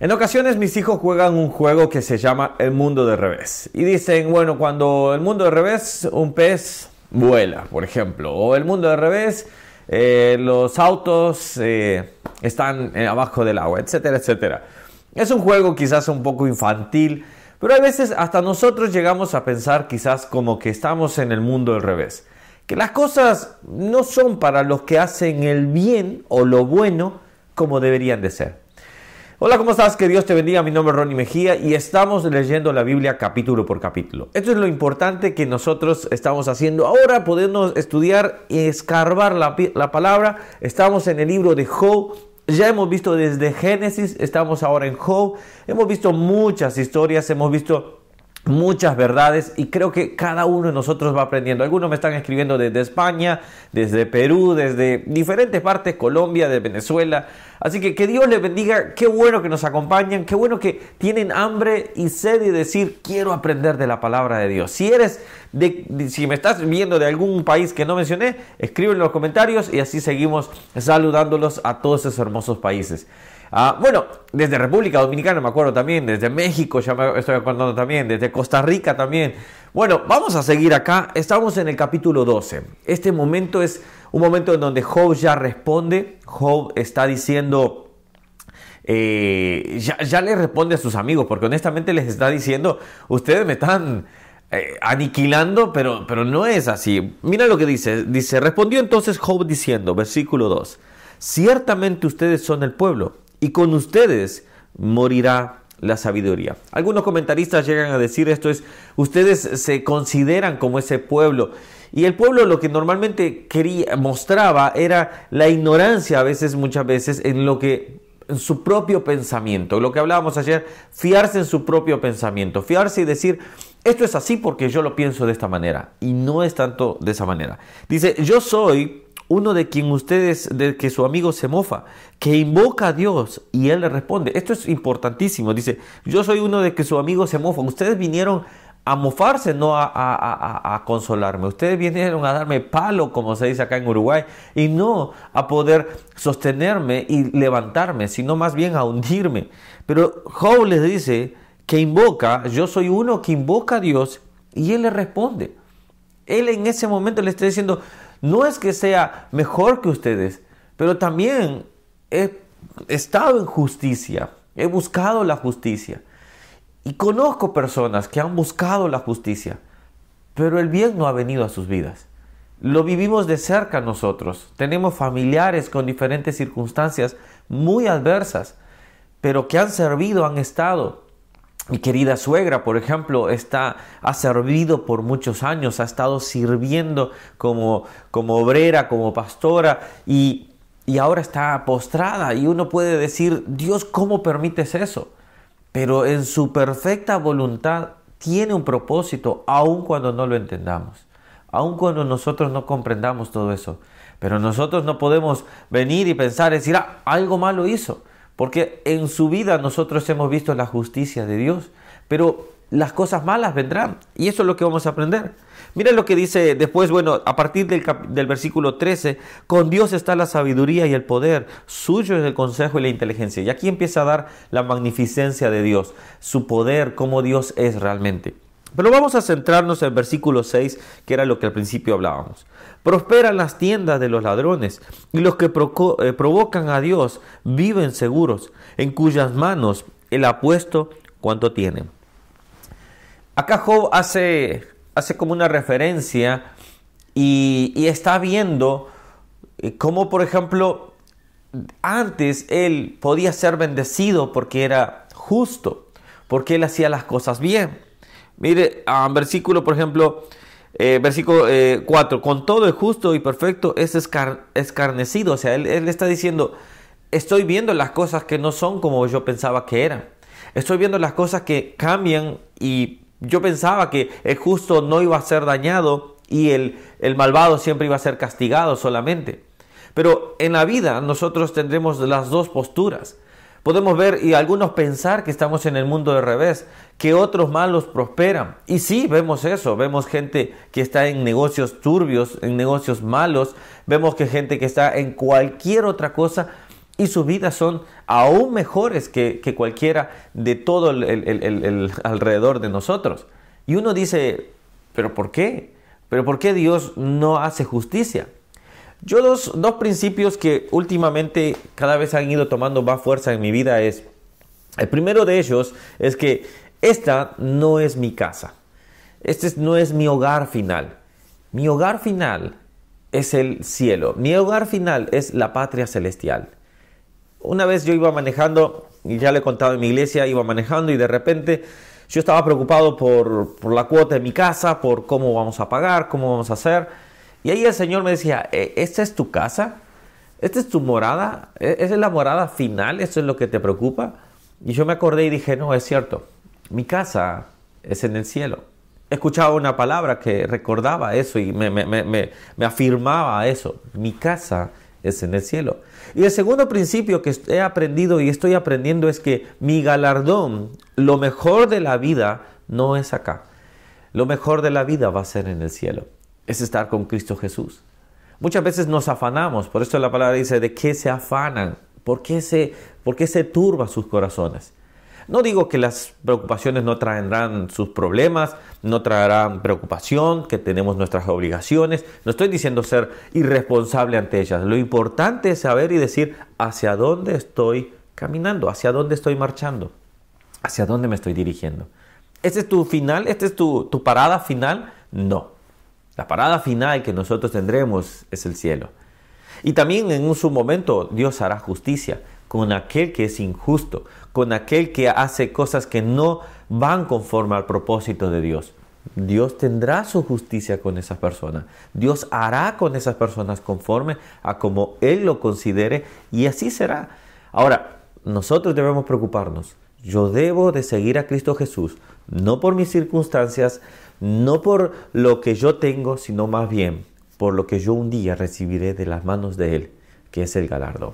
En ocasiones mis hijos juegan un juego que se llama El mundo de revés. Y dicen, bueno, cuando el mundo de revés, un pez vuela, por ejemplo. O el mundo de revés, eh, los autos eh, están eh, abajo del agua, etcétera, etcétera. Es un juego quizás un poco infantil, pero a veces hasta nosotros llegamos a pensar quizás como que estamos en el mundo del revés. Que las cosas no son para los que hacen el bien o lo bueno como deberían de ser. Hola, ¿cómo estás? Que Dios te bendiga. Mi nombre es Ronnie Mejía y estamos leyendo la Biblia capítulo por capítulo. Esto es lo importante que nosotros estamos haciendo ahora, podemos estudiar y escarbar la, la palabra. Estamos en el libro de Job. Ya hemos visto desde Génesis, estamos ahora en Job. Hemos visto muchas historias, hemos visto muchas verdades y creo que cada uno de nosotros va aprendiendo. Algunos me están escribiendo desde España, desde Perú, desde diferentes partes, Colombia, de Venezuela. Así que que Dios les bendiga, qué bueno que nos acompañan, qué bueno que tienen hambre y sed de decir quiero aprender de la palabra de Dios. Si eres si me estás viendo de algún país que no mencioné, escribe en los comentarios y así seguimos saludándolos a todos esos hermosos países. Ah, bueno, desde República Dominicana me acuerdo también, desde México ya me estoy acordando también, desde Costa Rica también. Bueno, vamos a seguir acá. Estamos en el capítulo 12. Este momento es un momento en donde Job ya responde. Job está diciendo, eh, ya, le responde a sus amigos, porque honestamente les está diciendo, ustedes me están eh, aniquilando, pero, pero no es así. Mira lo que dice. Dice, respondió entonces Job diciendo, versículo 2, ciertamente ustedes son el pueblo y con ustedes morirá la sabiduría. Algunos comentaristas llegan a decir esto es, ustedes se consideran como ese pueblo. Y el pueblo lo que normalmente quería, mostraba era la ignorancia a veces, muchas veces, en lo que en su propio pensamiento. Lo que hablábamos ayer, fiarse en su propio pensamiento, fiarse y decir, esto es así porque yo lo pienso de esta manera. Y no es tanto de esa manera. Dice, yo soy uno de quien ustedes, de que su amigo se mofa, que invoca a Dios y él le responde. Esto es importantísimo. Dice, yo soy uno de que su amigo se mofa. Ustedes vinieron a mofarse, no a, consolarme. Ustedes vinieron a darme palo, como se dice acá en Uruguay, y no a poder sostenerme y levantarme, sino más bien a hundirme. Pero Job les dice que invoca, yo soy uno que invoca a Dios y él le responde. Él en ese momento le está diciendo, no es que sea mejor que ustedes, pero también he estado en justicia, he buscado la justicia. Y conozco personas que han buscado la justicia, pero el bien no ha venido a sus vidas. Lo vivimos de cerca nosotros. Tenemos familiares con diferentes circunstancias muy adversas, pero que han servido, han estado mi querida suegra, por ejemplo, está, ha servido por muchos años, ha estado sirviendo como, como obrera, como pastora y, y ahora está postrada. Y uno puede decir, Dios, ¿cómo permites eso? Pero en su perfecta voluntad tiene un propósito, aun cuando no lo entendamos, aun cuando nosotros no comprendamos todo eso. Pero nosotros no podemos venir y pensar, decir, ah, algo malo hizo. Porque en su vida nosotros hemos visto la justicia de Dios, pero las cosas malas vendrán. Y eso es lo que vamos a aprender. Mira lo que dice después, bueno, a partir del, del, versículo 13, con Dios está la sabiduría y el poder, suyo es el consejo y la inteligencia. Y aquí empieza a dar la magnificencia de Dios, su poder, cómo Dios es realmente. Pero vamos a centrarnos en versículo 6, que era lo que al principio hablábamos. Prosperan las tiendas de los ladrones y los que eh, provocan a Dios viven seguros, en cuyas manos Él ha puesto cuanto tienen. Acá Job hace, hace como una referencia y, y está viendo eh, cómo, por ejemplo, antes él podía ser bendecido porque era justo, porque él hacía las cosas bien. Mire, versículo, por ejemplo, eh, versículo 4, eh, con todo el justo y perfecto es escarnecido. O sea, él, él está diciendo, estoy viendo las cosas que no son como yo pensaba que eran. Estoy viendo las cosas que cambian y yo pensaba que el justo no iba a ser dañado y el, el malvado siempre iba a ser castigado solamente. Pero en la vida nosotros tendremos las dos posturas. Podemos ver y algunos pensar que estamos en el mundo de revés, que otros malos prosperan. Y sí, vemos eso, vemos gente que está en negocios turbios, en negocios malos, vemos que gente que está en cualquier otra cosa y sus vidas son aún mejores que, cualquiera de todo el, alrededor de nosotros. Y uno dice, ¿pero por qué? ¿Pero por qué Dios no hace justicia? Yo dos, dos principios que últimamente cada vez han ido tomando más fuerza en mi vida es, el primero de ellos es que esta no es mi casa, este no es mi hogar final. Mi hogar final es el cielo, mi hogar final es la patria celestial. Una vez yo iba manejando, y ya le he contado en mi iglesia, iba manejando y de repente yo estaba preocupado por, la cuota de mi casa, por cómo vamos a pagar, cómo vamos a hacer. Y ahí el Señor me decía, ¿E, ¿esta es tu casa? ¿Esta es tu morada? ¿E, ¿Esa es la morada final? ¿Eso es lo que te preocupa? Y yo me acordé y dije, no, es cierto, mi casa es en el cielo. Escuchaba una palabra que recordaba eso y me, me afirmaba eso. Mi casa es en el cielo. Y el segundo principio que he aprendido y estoy aprendiendo es que mi galardón, lo mejor de la vida, no es acá. Lo mejor de la vida va a ser en el cielo. Es estar con Cristo Jesús. Muchas veces nos afanamos, por eso la palabra dice, ¿de qué se afanan? ¿Por qué se, por qué se turba sus corazones? No digo que las preocupaciones no traerán sus problemas, no traerán preocupación, que tenemos nuestras obligaciones. No estoy diciendo ser irresponsable ante ellas. Lo importante es saber y decir hacia dónde estoy caminando, hacia dónde estoy marchando, hacia dónde me estoy dirigiendo. ¿Este es tu final? ¿Esta es tu, tu parada final? No. La parada final que nosotros tendremos es el cielo. Y también en su momento Dios hará justicia con aquel que es injusto, con aquel que hace cosas que no van conforme al propósito de Dios. Dios tendrá su justicia con esas personas. Dios hará con esas personas conforme a como Él lo considere y así será. Ahora, nosotros debemos preocuparnos. Yo debo de seguir a Cristo Jesús, no por mis circunstancias, no por lo que yo tengo, sino más bien por lo que yo un día recibiré de las manos de Él, que es el galardón.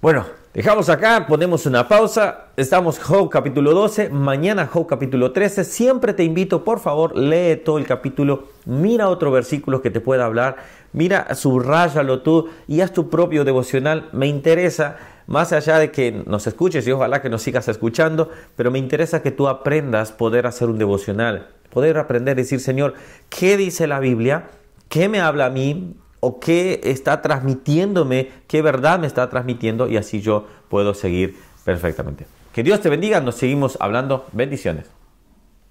Bueno, dejamos acá, ponemos una pausa. Estamos Job capítulo 12, mañana Job capítulo 13. Siempre te invito, por favor, lee todo el capítulo, mira otro versículo que te pueda hablar, mira, subráyalo tú y haz tu propio devocional. Me interesa, más allá de que nos escuches y ojalá que nos sigas escuchando, pero me interesa que tú aprendas poder hacer un devocional, poder aprender a decir, Señor, ¿qué dice la Biblia? ¿Qué me habla a mí? o qué está transmitiéndome, qué verdad me está transmitiendo y así yo puedo seguir perfectamente. Que Dios te bendiga, nos seguimos hablando. Bendiciones.